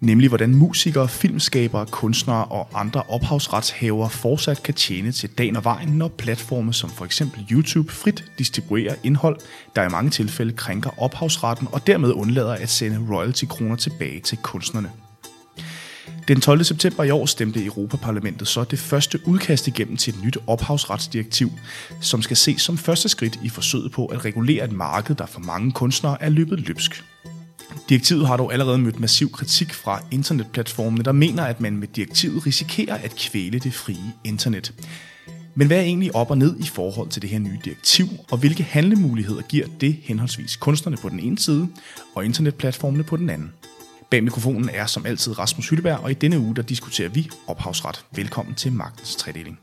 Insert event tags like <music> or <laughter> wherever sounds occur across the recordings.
nemlig hvordan musikere, filmskabere, kunstnere og andre ophavsretshavere fortsat kan tjene til dagen og vejen, når platforme som for eksempel YouTube frit distribuerer indhold, der i mange tilfælde krænker ophavsretten og dermed undlader at sende royalty-kroner tilbage til kunstnerne. Den 12. september i år stemte Europaparlamentet så det første udkast igennem til et nyt ophavsretsdirektiv, som skal ses som første skridt i forsøget på at regulere et marked, der for mange kunstnere er løbet løbsk. Direktivet har dog allerede mødt massiv kritik fra internetplatformene, der mener, at man med direktivet risikerer at kvæle det frie internet. Men hvad er egentlig op og ned i forhold til det her nye direktiv, og hvilke handlemuligheder giver det henholdsvis kunstnerne på den ene side og internetplatformene på den anden? Bag mikrofonen er som altid Rasmus Hylleberg, og i denne uge der diskuterer vi ophavsret. Velkommen til Magtens Tredeling.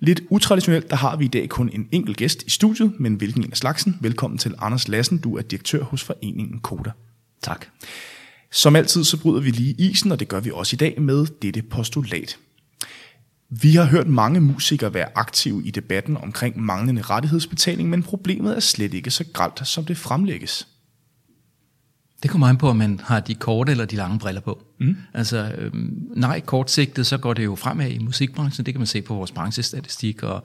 Lidt utraditionelt, der har vi i dag kun en enkelt gæst i studiet, men hvilken en af slagsen? Velkommen til Anders Lassen, du er direktør hos foreningen Koda. Tak. Som altid, så bryder vi lige isen, og det gør vi også i dag med dette postulat. Vi har hørt mange musikere være aktive i debatten omkring manglende rettighedsbetaling, men problemet er slet ikke så gralt, som det fremlægges. Det kommer an på, om man har de korte eller de lange briller på. Mm. Altså, øhm, nej, kortsigtet, så går det jo fremad i musikbranchen. Det kan man se på vores branchestatistik, og,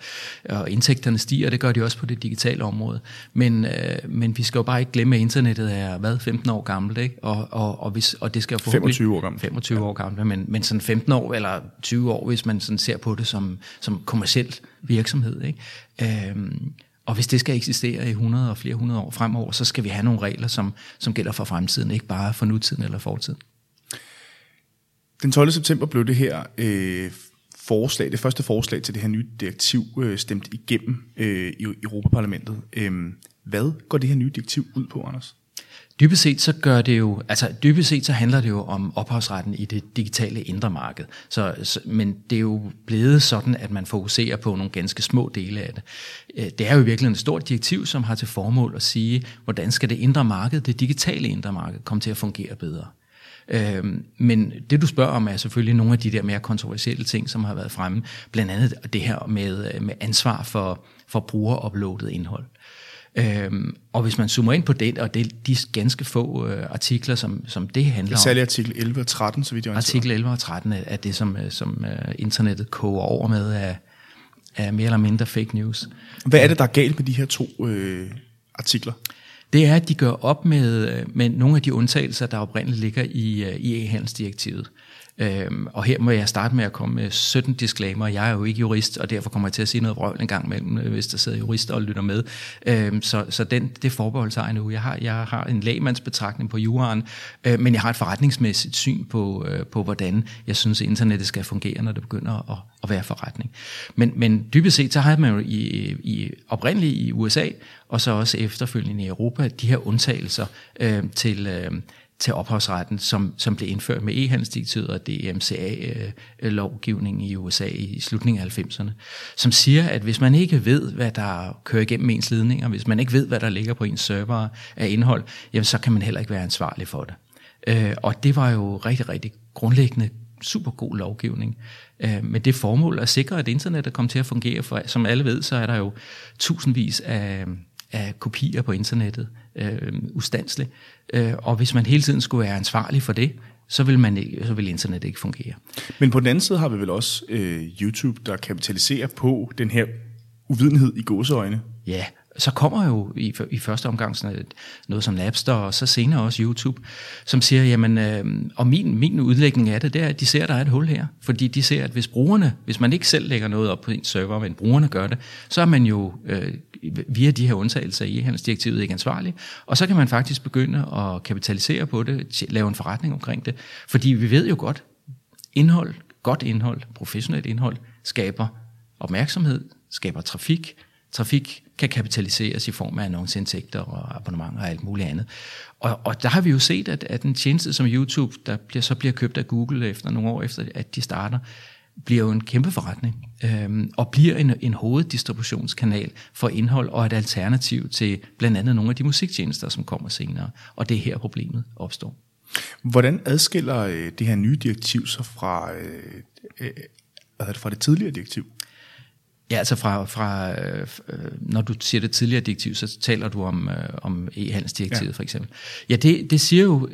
og indtægterne stiger, og det gør de også på det digitale område. Men, øh, men vi skal jo bare ikke glemme, at internettet er, hvad, 15 år gammelt, ikke? Og, og, og, hvis, og det skal jo 25 år gammelt. 25 ja. år gammelt, men, men sådan 15 år eller 20 år, hvis man sådan ser på det som, som kommersiel virksomhed, ikke? Øhm, og hvis det skal eksistere i 100 og flere hundrede år fremover, så skal vi have nogle regler, som, som gælder for fremtiden, ikke bare for nutiden eller fortiden. Den 12. september blev det her øh, forslag, det første forslag til det her nye direktiv, øh, stemt igennem øh, i Europaparlamentet. Øh, hvad går det her nye direktiv ud på, Anders? Dybest set så gør det jo, altså dybest set så handler det jo om ophavsretten i det digitale indre marked. Så, så, men det er jo blevet sådan, at man fokuserer på nogle ganske små dele af det. Øh, det er jo virkelig et stort direktiv, som har til formål at sige, hvordan skal det indre marked, det digitale indre marked, komme til at fungere bedre. Øhm, men det du spørger om er selvfølgelig nogle af de der mere kontroversielle ting, som har været fremme. Blandt andet det her med, øh, med ansvar for, for brugeruploadet indhold. Øhm, og hvis man zoomer ind på det, og det de ganske få øh, artikler, som, som det handler om. Særligt artikel 11 og 13, så vidt jeg Artikel 11 og 13 er, er det, som, øh, som uh, internettet koger over med af, af mere eller mindre fake news. Hvad er det, der er galt med de her to øh, artikler? Det er, at de gør op med, øh, med nogle af de undtagelser, der oprindeligt ligger i, i e-handelsdirektivet. Øhm, og her må jeg starte med at komme med 17 disclaimer. Jeg er jo ikke jurist, og derfor kommer jeg til at sige noget vrøvl en gang imellem, øh, hvis der sidder jurister og lytter med. Øhm, så så den, det forbehold tager jeg nu. Jeg har, jeg har en lægmandsbetragtning på juraen, øh, men jeg har et forretningsmæssigt syn på, øh, på, hvordan jeg synes, internettet skal fungere, når det begynder at, at være forretning. Men, men dybest set, så har man jo i, i, oprindeligt i USA, og så også efterfølgende i Europa, de her undtagelser øh, til... Øh, til ophavsretten, som, som blev indført med e-handelsdirektivet og DMCA-lovgivningen øh, i USA i slutningen af 90'erne, som siger, at hvis man ikke ved, hvad der kører igennem ens ledninger, hvis man ikke ved, hvad der ligger på ens server af indhold, jamen så kan man heller ikke være ansvarlig for det. Øh, og det var jo rigtig, rigtig grundlæggende super god lovgivning, øh, med det formål at sikre, at internettet kom til at fungere, for som alle ved, så er der jo tusindvis af af kopier på internettet øh, ustandsligt. Øh, og hvis man hele tiden skulle være ansvarlig for det, så vil, man ikke, så vil internet ikke fungere. Men på den anden side har vi vel også øh, YouTube, der kapitaliserer på den her uvidenhed i gåseøjne. Ja, så kommer jo i, i første omgang sådan noget som Napster, og så senere også YouTube, som siger, jamen, øh, og min, min udlægning af det, det er, at de ser, at der er et hul her. Fordi de ser, at hvis brugerne, hvis man ikke selv lægger noget op på en server, men brugerne gør det, så er man jo øh, via de her undtagelser i handelsdirektivet ikke ansvarlig. Og så kan man faktisk begynde at kapitalisere på det, lave en forretning omkring det. Fordi vi ved jo godt, indhold, godt indhold, professionelt indhold, skaber opmærksomhed, skaber trafik, trafik kan kapitaliseres i form af annonceindtægter og abonnementer og alt muligt andet. Og, og der har vi jo set, at, at en tjeneste som YouTube, der bliver, så bliver købt af Google efter nogle år efter, at de starter, bliver jo en kæmpe forretning, øhm, og bliver en, en hoveddistributionskanal for indhold og et alternativ til blandt andet nogle af de musiktjenester, som kommer senere. Og det er her problemet opstår. Hvordan adskiller øh, det her nye direktiv sig fra, øh, øh, det, fra det tidligere direktiv? Ja, altså fra, fra øh, når du siger det tidligere direktiv, så taler du om, øh, om e-handelsdirektivet ja. for eksempel. Ja, det, det siger jo,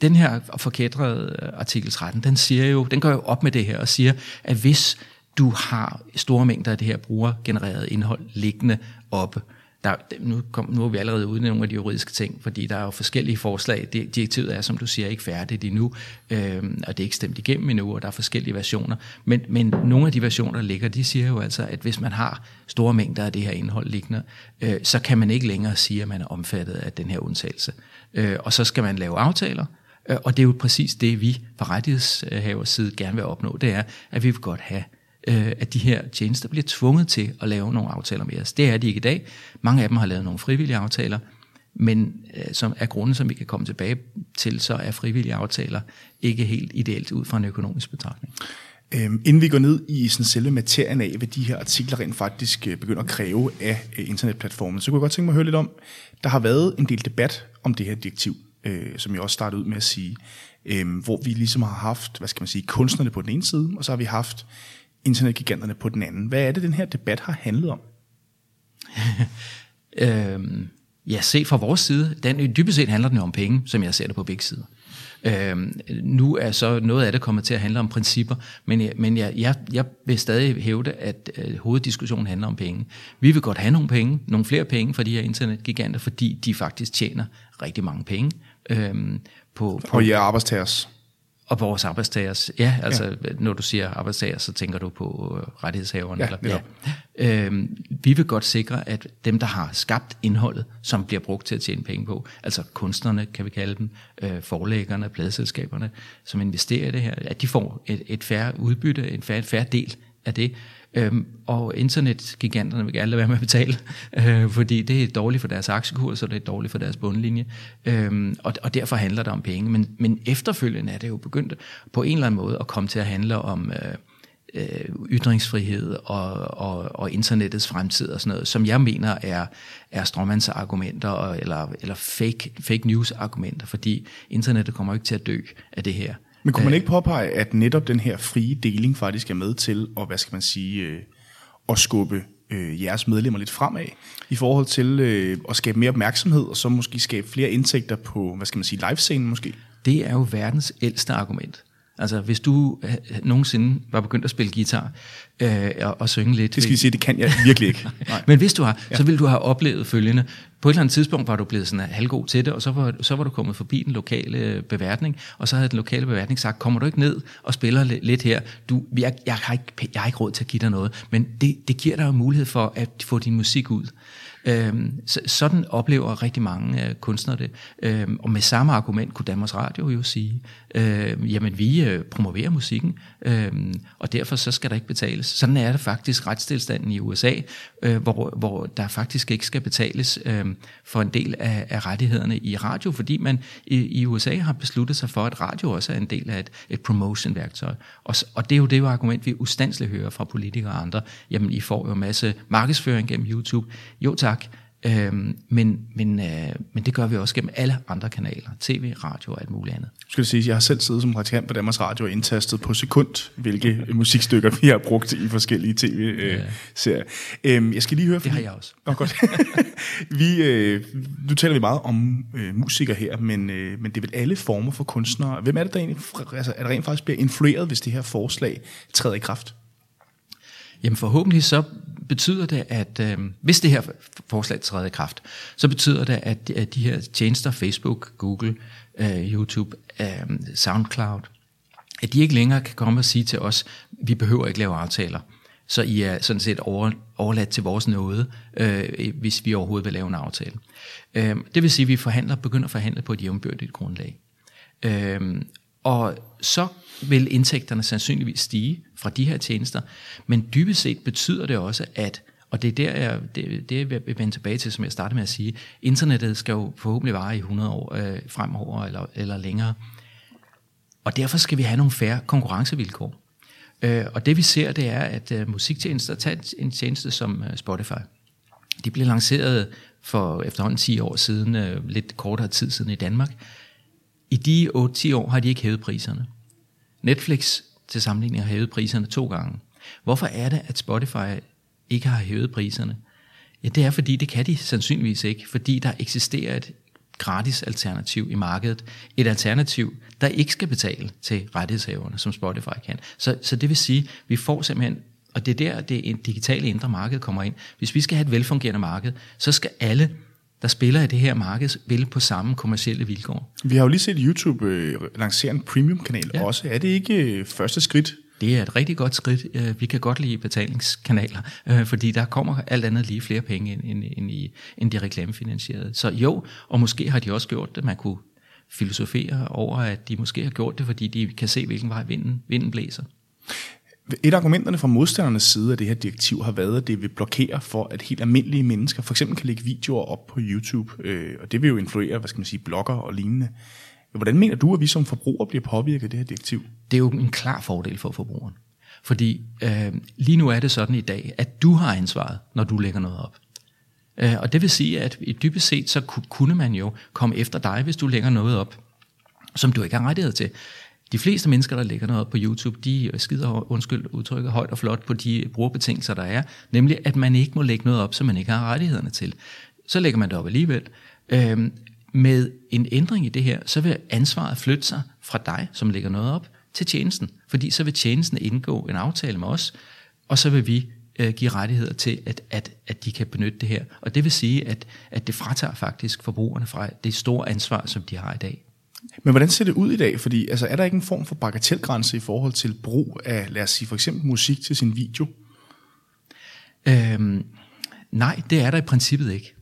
den her forkædrede artikel 13, den siger jo, den gør jo op med det her og siger, at hvis du har store mængder af det her brugergenererede indhold liggende oppe, der, nu, kom, nu er vi allerede ude i nogle af de juridiske ting, fordi der er jo forskellige forslag. Direktivet er, som du siger, ikke færdigt endnu, øh, og det er ikke stemt igennem endnu, og der er forskellige versioner. Men, men nogle af de versioner, der ligger, de siger jo altså, at hvis man har store mængder af det her indhold liggende, øh, så kan man ikke længere sige, at man er omfattet af den her undtagelse. Øh, og så skal man lave aftaler, øh, og det er jo præcis det, vi fra rettighedshavers side gerne vil opnå, det er, at vi vil godt have øh, at de her tjenester bliver tvunget til at lave nogle aftaler med os. Det er de ikke i dag. Mange af dem har lavet nogle frivillige aftaler, men øh, som er grunden, som vi kan komme tilbage til, så er frivillige aftaler ikke helt ideelt ud fra en økonomisk betragtning. Øhm, inden vi går ned i sådan selve materien af, hvad de her artikler rent faktisk øh, begynder at kræve af øh, internetplatformen, så kunne jeg godt tænke mig at høre lidt om, der har været en del debat om det her direktiv, øh, som jeg også startede ud med at sige, øh, hvor vi ligesom har haft, hvad skal man sige, kunstnerne på den ene side, og så har vi haft internetgiganterne på den anden. Hvad er det, den her debat har handlet om? <laughs> øhm, ja, se fra vores side, den, dybest set handler den jo om penge, som jeg ser det på begge sider. Øhm, nu er så noget af det kommet til at handle om principper, men, jeg, men jeg, jeg, jeg vil stadig hævde, at øh, hoveddiskussionen handler om penge. Vi vil godt have nogle penge, nogle flere penge for de her internetgiganter, fordi de faktisk tjener rigtig mange penge. Øhm, på, på, og I er arbejdstagers og vores arbejdstagers. Ja, altså ja. når du siger arbejdstager, så tænker du på øh, rettighedshaverne. Ja, eller, ja. Øhm, vi vil godt sikre, at dem, der har skabt indholdet, som bliver brugt til at tjene penge på, altså kunstnerne, kan vi kalde dem, øh, forlæggerne, pladeselskaberne, som investerer i det her, at de får et, et færre udbytte, en færre, færre del af det. Øhm, og internetgiganterne vil gerne lade være med at betale, øh, fordi det er dårligt for deres aktiekurs, og det er dårligt for deres bundlinje. Øhm, og, og derfor handler det om penge. Men, men efterfølgende er det jo begyndt på en eller anden måde at komme til at handle om øh, øh, ytringsfrihed og, og, og internettets fremtid og sådan noget, som jeg mener er, er strømmandsargumenter eller, eller fake, fake news argumenter, fordi internettet kommer ikke til at dø af det her. Men kunne man ikke påpege, at netop den her frie deling faktisk er med til at, hvad skal man sige, øh, at skubbe øh, jeres medlemmer lidt fremad i forhold til øh, at skabe mere opmærksomhed, og så måske skabe flere indtægter på, hvad skal man sige, livescenen måske? Det er jo verdens ældste argument. Altså, hvis du øh, nogensinde var begyndt at spille guitar øh, og, og synge lidt... Det skal vi sige, det kan jeg virkelig ikke. <laughs> Nej. Men hvis du har, så vil du have oplevet følgende. På et eller andet tidspunkt var du blevet sådan halvgod til det, og så var, så var du kommet forbi den lokale beværtning, og så havde den lokale beværtning sagt, kommer du ikke ned og spiller lidt her? Du, jeg, jeg, har ikke, jeg har ikke råd til at give dig noget, men det, det giver dig mulighed for at få din musik ud. Øhm, så, sådan oplever rigtig mange øh, kunstnere det. Øhm, og med samme argument kunne Danmarks Radio jo sige, øhm, jamen vi øh, promoverer musikken, øhm, og derfor så skal der ikke betales. Sådan er det faktisk retstilstanden i USA, øh, hvor, hvor der faktisk ikke skal betales øh, for en del af, af rettighederne i radio, fordi man i, i USA har besluttet sig for, at radio også er en del af et, et promotion-værktøj. Og, og det er jo det argument, vi ustandsligt hører fra politikere og andre. Jamen, I får jo en masse markedsføring gennem YouTube. Jo tak, tak. Øhm, men, men, øh, men det gør vi også gennem alle andre kanaler, tv, radio og alt muligt andet. Skal sige, jeg har selv siddet som praktikant på Danmarks Radio og indtastet på sekund, hvilke musikstykker vi har brugt i forskellige tv-serier. Øh, øhm, jeg skal lige høre... Det har jeg også. Oh, godt. <laughs> vi, øh, nu taler vi meget om øh, musikere her, men, øh, men det er vel alle former for kunstnere. Hvem er det, der egentlig, altså, er der rent faktisk bliver influeret, hvis det her forslag træder i kraft? Jamen forhåbentlig så betyder det, at øh, hvis det her forslag træder i kraft, så betyder det, at, at de her tjenester, Facebook, Google, øh, YouTube, øh, SoundCloud, at de ikke længere kan komme og sige til os, vi behøver ikke lave aftaler. Så I er sådan set over, overladt til vores nåde, øh, hvis vi overhovedet vil lave en aftale. Øh, det vil sige, at vi forhandler, begynder at forhandle på et jævnbyrdigt grundlag. Øh, og så vil indtægterne sandsynligvis stige fra de her tjenester, men dybest set betyder det også, at Og det er der, jeg, det, det jeg vil vende tilbage til, som jeg startede med at sige. Internettet skal jo forhåbentlig vare i 100 år øh, fremover eller, eller længere. Og derfor skal vi have nogle færre konkurrencevilkår. Øh, og det vi ser, det er, at øh, musiktjenester, tag en tjeneste som øh, Spotify, de blev lanceret for efterhånden 10 år siden, øh, lidt kortere tid siden i Danmark. I de 8-10 år har de ikke hævet priserne. Netflix til sammenligning har hævet priserne to gange. Hvorfor er det, at Spotify ikke har hævet priserne? Ja, det er fordi, det kan de sandsynligvis ikke, fordi der eksisterer et gratis alternativ i markedet. Et alternativ, der ikke skal betale til rettighedshaverne, som Spotify kan. Så, så det vil sige, vi får simpelthen og det er der, det digitale indre marked kommer ind. Hvis vi skal have et velfungerende marked, så skal alle, der spiller i det her marked, spille på samme kommercielle vilkår. Vi har jo lige set YouTube øh, lancere en premium-kanal ja. også. Er det ikke øh, første skridt? Det er et rigtig godt skridt. Øh, vi kan godt lide betalingskanaler, øh, fordi der kommer alt andet lige flere penge ind, end, end, i, end de reklamefinansierede. Så jo, og måske har de også gjort det. Man kunne filosofere over, at de måske har gjort det, fordi de kan se, hvilken vej vinden, vinden blæser. Et af argumenterne fra modstandernes side af det her direktiv har været, at det vil blokere for, at helt almindelige mennesker for eksempel kan lægge videoer op på YouTube, øh, og det vil jo influere, hvad skal man sige, blogger og lignende. Hvordan mener du, at vi som forbrugere bliver påvirket af det her direktiv? Det er jo en klar fordel for forbrugeren. Fordi øh, lige nu er det sådan i dag, at du har ansvaret, når du lægger noget op. Øh, og det vil sige, at i dybest set, så kunne man jo komme efter dig, hvis du lægger noget op, som du ikke har rettighed til. De fleste mennesker, der lægger noget op på YouTube, de øh, skider, undskyld udtrykket, højt og flot på de brugerbetingelser, der er. Nemlig, at man ikke må lægge noget op, som man ikke har rettighederne til. Så lægger man det op alligevel. Øhm, med en ændring i det her, så vil ansvaret flytte sig fra dig, som lægger noget op, til tjenesten. Fordi så vil tjenesten indgå en aftale med os, og så vil vi øh, give rettigheder til, at, at, at de kan benytte det her. Og det vil sige, at, at det fratager faktisk forbrugerne fra det store ansvar, som de har i dag. Men hvordan ser det ud i dag? Fordi altså, er der ikke en form for bagatelgrænse i forhold til brug af, lad os sige, for eksempel musik til sin video? Øhm, nej, det er der i princippet ikke.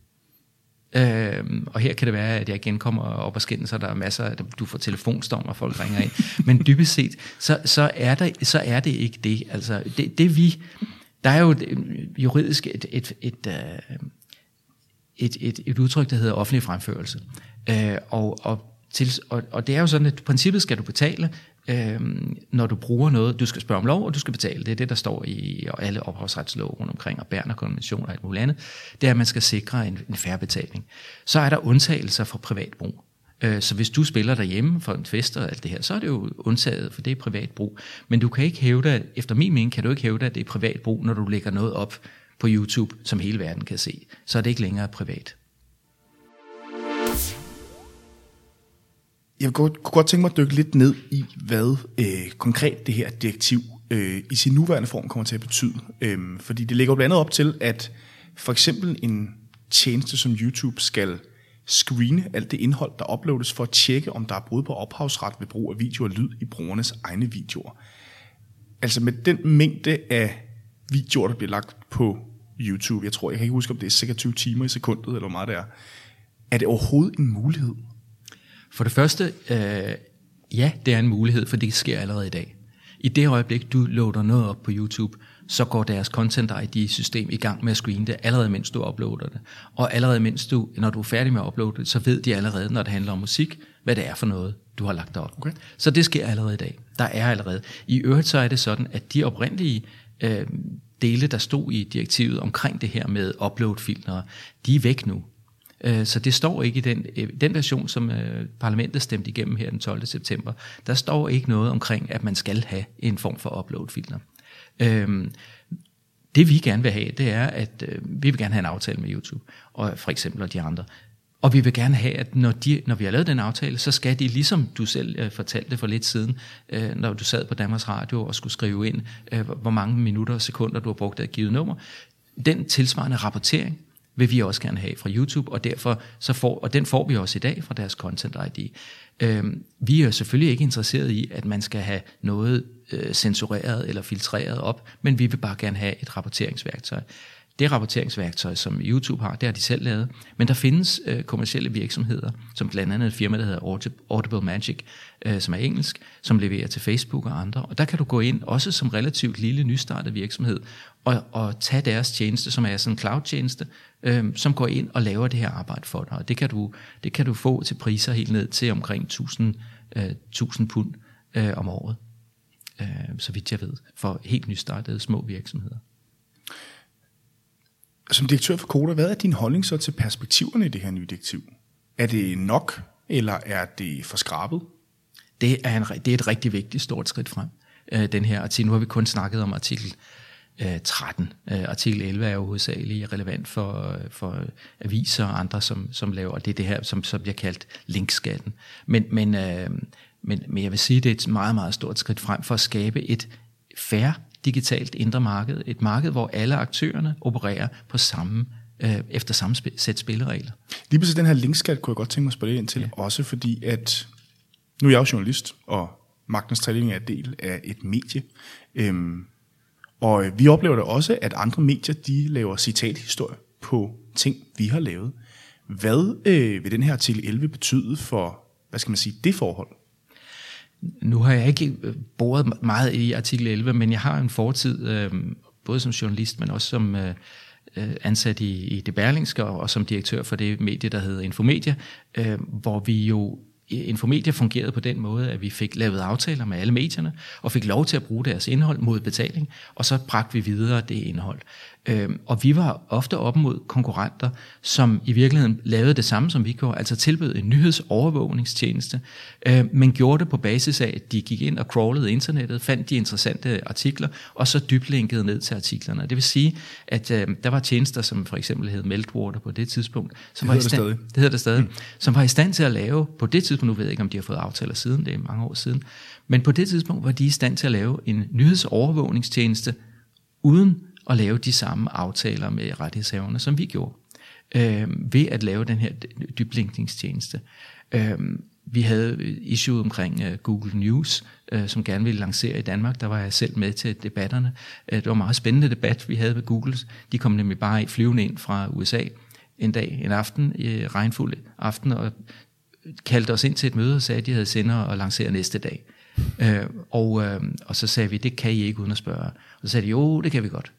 Øhm, og her kan det være, at jeg igen kommer op og skændes, så der er masser af, du får telefonstorm, og folk ringer ind. Men dybest set, så, så, er, der, så er det ikke det. Altså, det, det vi, der er jo juridisk et, et, et, øh, et, et, et udtryk, der hedder offentlig fremførelse. Øh, og, og til, og, og det er jo sådan, at princippet skal du betale, øh, når du bruger noget. Du skal spørge om lov, og du skal betale. Det er det, der står i og alle ophavsretslov rundt omkring, og Berner konvention og alt muligt andet. Det er, at man skal sikre en, en færre betaling. Så er der undtagelser for privat brug. Øh, så hvis du spiller derhjemme for en fest og alt det her, så er det jo undtaget, for det er privat brug. Men du kan ikke hæve at, efter min mening kan du ikke hæve at det er privat brug, når du lægger noget op på YouTube, som hele verden kan se. Så er det ikke længere privat. Jeg kunne godt tænke mig at dykke lidt ned i, hvad øh, konkret det her direktiv øh, i sin nuværende form kommer til at betyde. Øh, fordi det lægger blandt andet op til, at for eksempel en tjeneste som YouTube skal screene alt det indhold, der uploades, for at tjekke, om der er brud på ophavsret ved brug af video og lyd i brugernes egne videoer. Altså med den mængde af videoer, der bliver lagt på YouTube, jeg tror, jeg kan ikke huske, om det er cirka 20 timer i sekundet, eller hvor meget det er, er det overhovedet en mulighed for det første, øh, ja, det er en mulighed, for det sker allerede i dag. I det øjeblik, du loader noget op på YouTube, så går deres Content ID-system i gang med at screene det, allerede mens du uploader det. Og allerede mens du, når du er færdig med at uploade det, så ved de allerede, når det handler om musik, hvad det er for noget, du har lagt op. Okay. Så det sker allerede i dag. Der er allerede. I øvrigt så er det sådan, at de oprindelige øh, dele, der stod i direktivet omkring det her med upload-filtre, de er væk nu. Øh, så det står ikke i den, øh, den version, som øh, parlamentet stemte igennem her den 12. september. Der står ikke noget omkring, at man skal have en form for upload-filter. Øhm, det vi gerne vil have, det er, at øh, vi vil gerne have en aftale med YouTube, og for eksempel og de andre. Og vi vil gerne have, at når, de, når vi har lavet den aftale, så skal de, ligesom du selv øh, fortalte for lidt siden, øh, når du sad på Danmarks Radio og skulle skrive ind, øh, hvor mange minutter og sekunder du har brugt af et givet nummer, den tilsvarende rapportering vil vi også gerne have fra YouTube, og derfor så får, og den får vi også i dag fra deres Content ID. Øhm, vi er selvfølgelig ikke interesseret i, at man skal have noget øh, censureret eller filtreret op, men vi vil bare gerne have et rapporteringsværktøj. Det rapporteringsværktøj, som YouTube har, det har de selv lavet. Men der findes øh, kommersielle virksomheder, som blandt andet et firma, der hedder Audible Magic, øh, som er engelsk, som leverer til Facebook og andre. Og der kan du gå ind, også som relativt lille nystartet virksomhed, og, og tage deres tjeneste, som er sådan en cloud-tjeneste, øh, som går ind og laver det her arbejde for dig. Og det kan du, det kan du få til priser helt ned til omkring 1000, øh, 1000 pund øh, om året, øh, så vidt jeg ved, for helt nystartede små virksomheder. Som direktør for Koda, hvad er din holdning så til perspektiverne i det her nye direktiv? Er det nok, eller er det for skrabet? Det er, en, det er et rigtig vigtigt stort skridt frem, øh, den her artikel. Nu har vi kun snakket om artikel øh, 13. Øh, artikel 11 er jo hovedsageligt relevant for, øh, for aviser og andre, som, som laver, det er det her, som, som bliver kaldt linkskatten. Men, men, øh, men, men jeg vil sige, det er et meget, meget stort skridt frem for at skabe et færre digitalt indre marked. Et marked, hvor alle aktørerne opererer på samme øh, efter samme sæt spilleregler. Lige præcis den her linkskat kunne jeg godt tænke mig at spørge ind til, ja. også fordi at, nu er jeg jo journalist, og Magtens Træning er en del af et medie, øhm, og vi oplever da også, at andre medier, de laver citathistorie på ting, vi har lavet. Hvad øh, vil den her artikel 11 betyde for, hvad skal man sige, det forhold? Nu har jeg ikke øh, boret meget i artikel 11, men jeg har en fortid, øh, både som journalist, men også som øh, øh, ansat i, i det Berlingske og, og som direktør for det medie, der hedder Infomedia, øh, hvor vi jo øh, Infomedia fungerede på den måde, at vi fik lavet aftaler med alle medierne, og fik lov til at bruge deres indhold mod betaling, og så bragte vi videre det indhold. Øhm, og vi var ofte op mod konkurrenter, som i virkeligheden lavede det samme, som vi gjorde, altså tilbød en nyhedsovervågningstjeneste, øh, men gjorde det på basis af, at de gik ind og crawlede internettet, fandt de interessante artikler, og så dyblinkede ned til artiklerne. Det vil sige, at øh, der var tjenester, som for eksempel hed Meltwater på det tidspunkt, som det var i stand, det, det hedder det stadig, mm. som var i stand til at lave, på det tidspunkt, nu ved jeg ikke, om de har fået aftaler siden, det er mange år siden, men på det tidspunkt var de i stand til at lave en nyhedsovervågningstjeneste, uden at lave de samme aftaler med rettighedshaverne, som vi gjorde, øh, ved at lave den her dyblinkningstjeneste. Øh, vi havde issue omkring øh, Google News, øh, som gerne ville lancere i Danmark. Der var jeg selv med til debatterne. Øh, det var en meget spændende debat, vi havde med Google. De kom nemlig bare flyvende ind fra USA en dag, en aften, øh, regnfuld aften, og kaldte os ind til et møde og sagde, at de havde sender og lancere næste dag. Øh, og, øh, og så sagde vi, det kan I ikke uden at spørge. Og så sagde de, jo, det kan vi godt.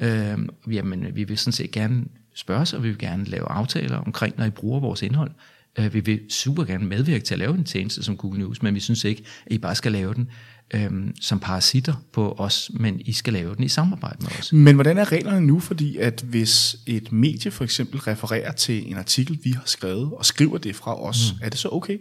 Øh, jamen, vi vil sådan set gerne spørge os, og vi vil gerne lave aftaler omkring, når I bruger vores indhold. Øh, vi vil super gerne medvirke til at lave en tjeneste som Google News, men vi synes ikke, at I bare skal lave den øh, som parasitter på os, men I skal lave den i samarbejde med os. Men hvordan er reglerne nu? Fordi at hvis et medie for eksempel refererer til en artikel, vi har skrevet, og skriver det fra os, mm. er det så okay?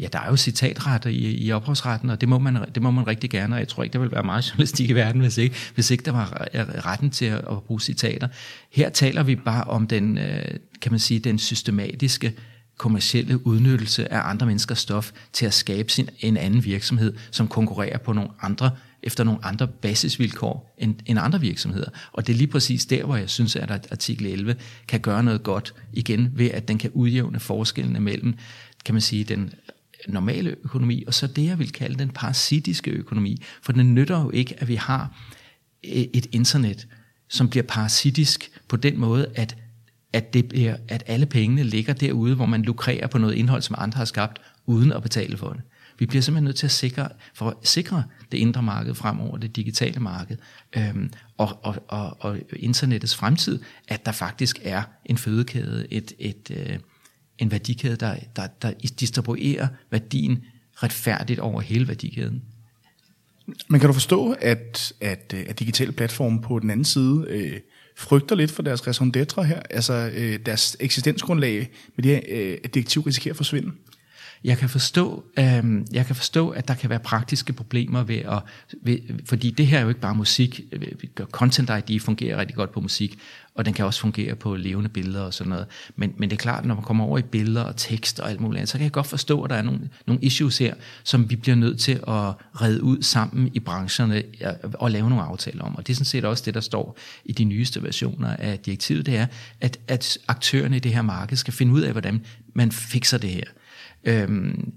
Ja, der er jo citatretter i, i ophavsretten, og det må, man, det må man rigtig gerne, og jeg tror ikke, der vil være meget <laughs> journalistik i verden, hvis ikke, hvis ikke der var øh, retten til at, at bruge citater. Her taler vi bare om den, øh, kan man sige, den systematiske kommercielle udnyttelse af andre menneskers stof til at skabe sin, en anden virksomhed, som konkurrerer på nogle andre efter nogle andre basisvilkår end, end andre virksomheder. Og det er lige præcis der, hvor jeg synes, at artikel 11 kan gøre noget godt igen, ved at den kan udjævne forskellene mellem, kan man sige, den normale økonomi, og så det, jeg vil kalde den parasitiske økonomi. For den nytter jo ikke, at vi har øh, et internet, som bliver parasitisk på den måde, at, at, det bliver, at alle pengene ligger derude, hvor man lukrerer på noget indhold, som andre har skabt, uden at betale for det. Vi bliver simpelthen nødt til at sikre, for at sikre det indre marked fremover, det digitale marked, øhm, og, og, og, og internettets fremtid, at der faktisk er en fødekæde, et, et, øh, en værdikæde, der, der, der distribuerer værdien retfærdigt over hele værdikæden. Men kan du forstå, at, at, øh, at digitale platforme på den anden side øh, frygter lidt for deres raison d'etre her? Altså øh, deres eksistensgrundlag med det her øh, direktiv risikerer at forsvinde? Jeg kan forstå, øh, jeg kan forstå, at der kan være praktiske problemer ved at, ved, fordi det her er jo ikke bare musik. Content ID fungerer rigtig godt på musik, og den kan også fungere på levende billeder og sådan noget. Men, men det er klart, når man kommer over i billeder og tekst og alt muligt andet, så kan jeg godt forstå, at der er nogle, nogle issues her, som vi bliver nødt til at redde ud sammen i brancherne og lave nogle aftaler om. Og det er sådan set også det, der står i de nyeste versioner af direktivet, det er, at, at aktørerne i det her marked skal finde ud af, hvordan man fikser det her. Øhm,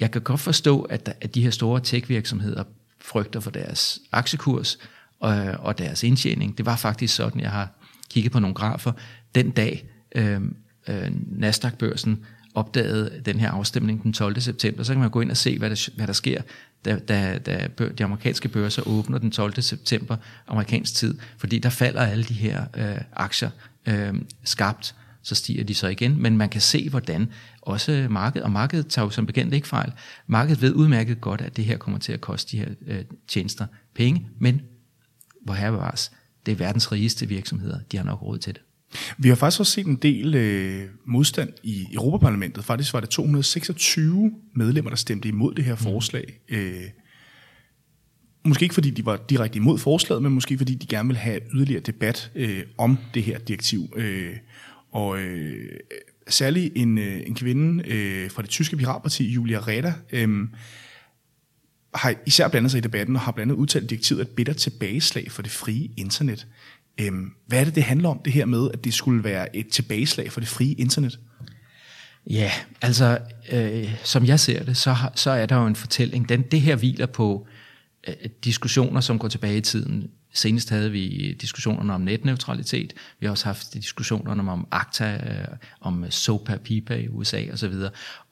jeg kan godt forstå, at, at de her store tech-virksomheder frygter for deres aktiekurs og, og deres indtjening. Det var faktisk sådan, jeg har kigget på nogle grafer, den dag øh, øh, Nasdaq-børsen opdagede den her afstemning den 12. september, så kan man gå ind og se, hvad der, hvad der sker, da, da, da de amerikanske børser åbner den 12. september amerikansk tid, fordi der falder alle de her øh, aktier øh, skarpt, så stiger de så igen, men man kan se, hvordan også markedet, og markedet tager jo som bekendt ikke fejl, markedet ved udmærket godt, at det her kommer til at koste de her øh, tjenester penge, men hvor her bevares, det er verdens rigeste virksomheder, de har nok råd til det. Vi har faktisk også set en del øh, modstand i Europaparlamentet. Faktisk var det 226 medlemmer, der stemte imod det her mm. forslag. Mm. Øh, måske ikke fordi de var direkte imod forslaget, men måske fordi de gerne vil have yderligere debat øh, om det her direktiv. Øh, og øh, særlig en, øh, en kvinde øh, fra det tyske piratparti, Julia Reda, øh, har især blandet sig i debatten og har blandt andet udtalt direktivet et bitter tilbageslag for det frie internet. Øhm, hvad er det, det handler om, det her med, at det skulle være et tilbageslag for det frie internet? Ja, altså, øh, som jeg ser det, så, så er der jo en fortælling. Den, det her hviler på øh, diskussioner, som går tilbage i tiden. Senest havde vi diskussionerne om netneutralitet. Vi har også haft diskussionerne om ACTA, øh, om SOPA, PIPA i USA osv.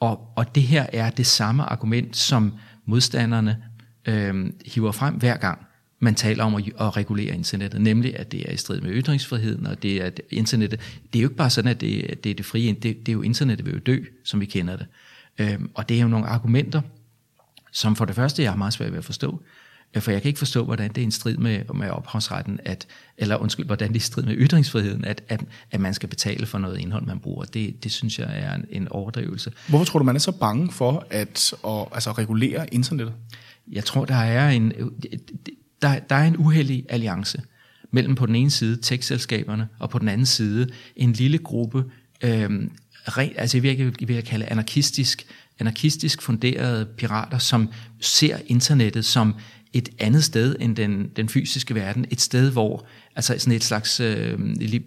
Og, og det her er det samme argument, som modstanderne øh, hiver frem hver gang man taler om at, at regulere internettet, nemlig at det er i strid med ytringsfriheden, og det er at internettet, det er jo ikke bare sådan, at det, det er det frie, det, det er jo internettet vil jo dø, som vi kender det. Øhm, og det er jo nogle argumenter, som for det første jeg har meget svært ved at forstå, for jeg kan ikke forstå, hvordan det er en strid med, med ophavsretten, at, eller undskyld, hvordan det er i strid med ytringsfriheden, at, at, at man skal betale for noget indhold, man bruger. Det, det synes jeg er en, en overdrivelse. Hvorfor tror du, man er så bange for at, at altså, regulere internettet? Jeg tror, der er en... Der, der er en uheldig alliance mellem på den ene side tech-selskaberne, og på den anden side en lille gruppe, øh, rent, altså jeg vil, jeg vil kalde anarkistisk, anarkistisk funderede pirater, som ser internettet som et andet sted end den, den fysiske verden. Et sted, hvor, altså sådan et slags øh,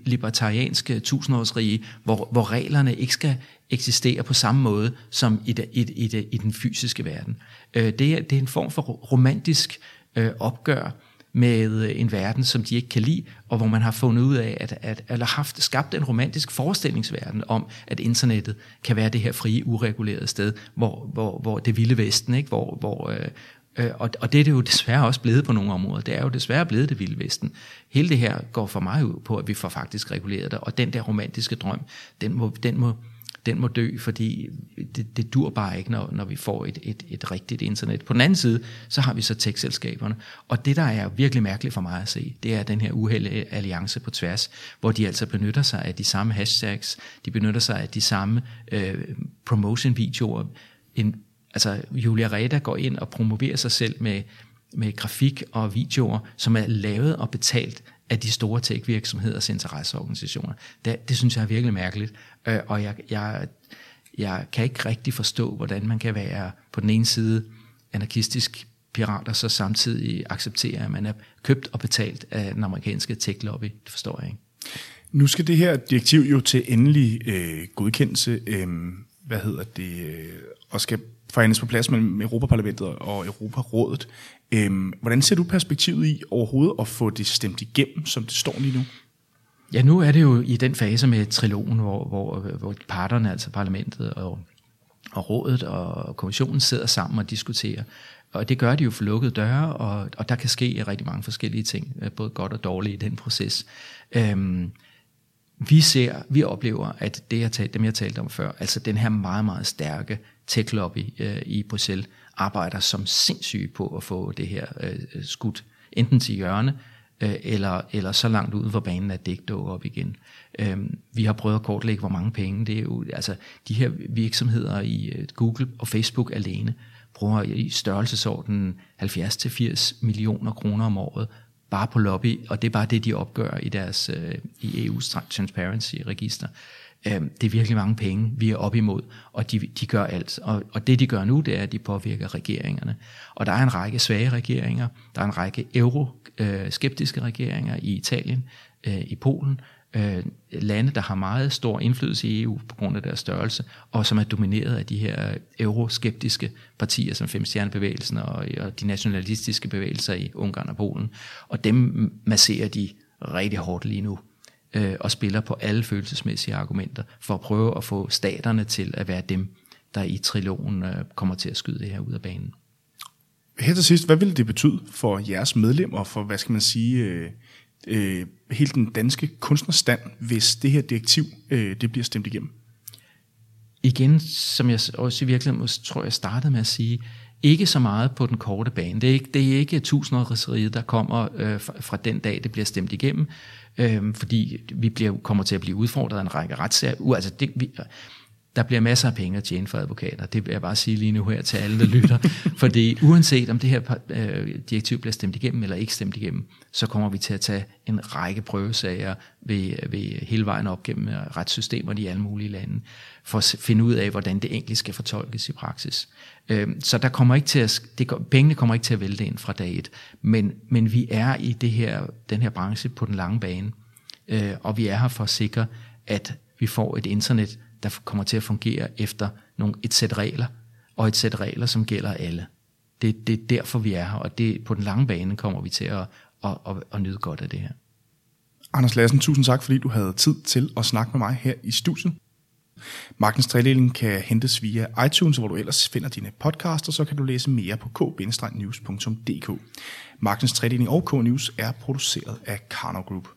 libertariansk øh, tusindårsrige, hvor, hvor reglerne ikke skal eksistere på samme måde som i, i, i, i den fysiske verden. Øh, det, er, det er en form for romantisk øh, opgør med øh, en verden, som de ikke kan lide, og hvor man har fundet ud af, at, at eller haft skabt en romantisk forestillingsverden om, at internettet kan være det her frie, uregulerede sted, hvor, hvor, hvor det vilde vesten, ikke? hvor, hvor øh Øh, og, og det er det jo desværre også blevet på nogle områder. Det er jo desværre blevet det vilde vesten. Hele det her går for mig ud på, at vi får faktisk reguleret det, og den der romantiske drøm, den må, den må, den må dø, fordi det, det dur bare ikke, når, når vi får et, et, et rigtigt internet. På den anden side, så har vi så tech-selskaberne, og det, der er virkelig mærkeligt for mig at se, det er den her uheldige øh, alliance på tværs, hvor de altså benytter sig af de samme hashtags, de benytter sig af de samme øh, promotion-videoer. En, altså, Julia Reda går ind og promoverer sig selv med, med grafik og videoer, som er lavet og betalt af de store tech-virksomheders interesseorganisationer. Det, det synes jeg er virkelig mærkeligt, øh, og jeg, jeg, jeg kan ikke rigtig forstå, hvordan man kan være på den ene side anarkistisk pirat, og så samtidig acceptere, at man er købt og betalt af den amerikanske tech-lobby. Det forstår jeg ikke. Nu skal det her direktiv jo til endelig øh, godkendelse, øh, hvad hedder det, øh, og skal forhandles på plads mellem Europaparlamentet og Europarådet. Øhm, hvordan ser du perspektivet i overhovedet at få det stemt igennem, som det står lige nu? Ja, nu er det jo i den fase med trilogen, hvor, hvor, hvor parterne, altså parlamentet og, og rådet og kommissionen sidder sammen og diskuterer. Og det gør de jo for lukkede døre, og, og der kan ske rigtig mange forskellige ting, øh, både godt og dårligt i den proces. Øhm, vi ser, vi oplever, at det, jeg talte, dem jeg talte om før, altså den her meget, meget stærke tech-lobby øh, i Bruxelles, arbejder som sindssyge på at få det her øh, skudt enten til hjørne, øh, eller, eller så langt ud for banen, at det ikke dukker op igen. Øh, vi har prøvet at kortlægge, hvor mange penge det er jo, altså de her virksomheder i øh, Google og Facebook alene, bruger i størrelsesordenen 70-80 millioner kroner om året bare på lobby, og det er bare det, de opgør i deres øh, i EU's transparency-register. Øh, det er virkelig mange penge, vi er op imod, og de, de gør alt. Og, og det, de gør nu, det er, at de påvirker regeringerne. Og der er en række svage regeringer, der er en række euroskeptiske øh, regeringer i Italien, øh, i Polen, øh, lande, der har meget stor indflydelse i EU på grund af deres størrelse, og som er domineret af de her euroskeptiske partier, som Femstjernebevægelsen og, og de nationalistiske bevægelser i Ungarn og Polen. Og dem masserer de rigtig hårdt lige nu. øh, og spiller på alle følelsesmæssige argumenter, for at prøve at få staterne til at være dem, der i trilogen øh, kommer til at skyde det her ud af banen. Her til sidst, hvad vil det betyde for jeres medlemmer, for hvad skal man sige, øh, øh, hele den danske kunstnerstand, hvis det her direktiv øh, det bliver stemt igennem? Igen, som jeg også i virkeligheden tror, jeg startede med at sige, ikke så meget på den korte bane. Det er ikke, det er ikke tusindårsriget, der kommer øh, fra, fra den dag, det bliver stemt igennem, øh, fordi vi bliver, kommer til at blive udfordret af en række retssager. Altså det, vi, der bliver masser af penge at tjene for advokater. Det vil jeg bare sige lige nu her til alle, der lytter. <laughs> Fordi uanset om det her øh, direktiv bliver stemt igennem eller ikke stemt igennem, så kommer vi til at tage en række prøvesager ved, ved hele vejen op gennem øh, retssystemerne i alle mulige lande, for at finde ud af, hvordan det egentlig skal fortolkes i praksis. Øh, så der kommer ikke til at, det, pengene kommer ikke til at vælte ind fra dag et, men, men vi er i det her, den her branche på den lange bane, og vi er her for at sikre, at vi får et internet, der kommer til at fungere efter nogle, et sæt regler, og et sæt regler, som gælder alle. Det, det er derfor, vi er her, og det, på den lange bane kommer vi til at, at, at, at nyde godt af det her. Anders Lassen, tusind tak, fordi du havde tid til at snakke med mig her i studiet. Magtens tredeling kan hentes via iTunes, hvor du ellers finder dine podcasts, og så kan du læse mere på k-news.dk. Magtens tredeling og K-News er produceret af Karno Group.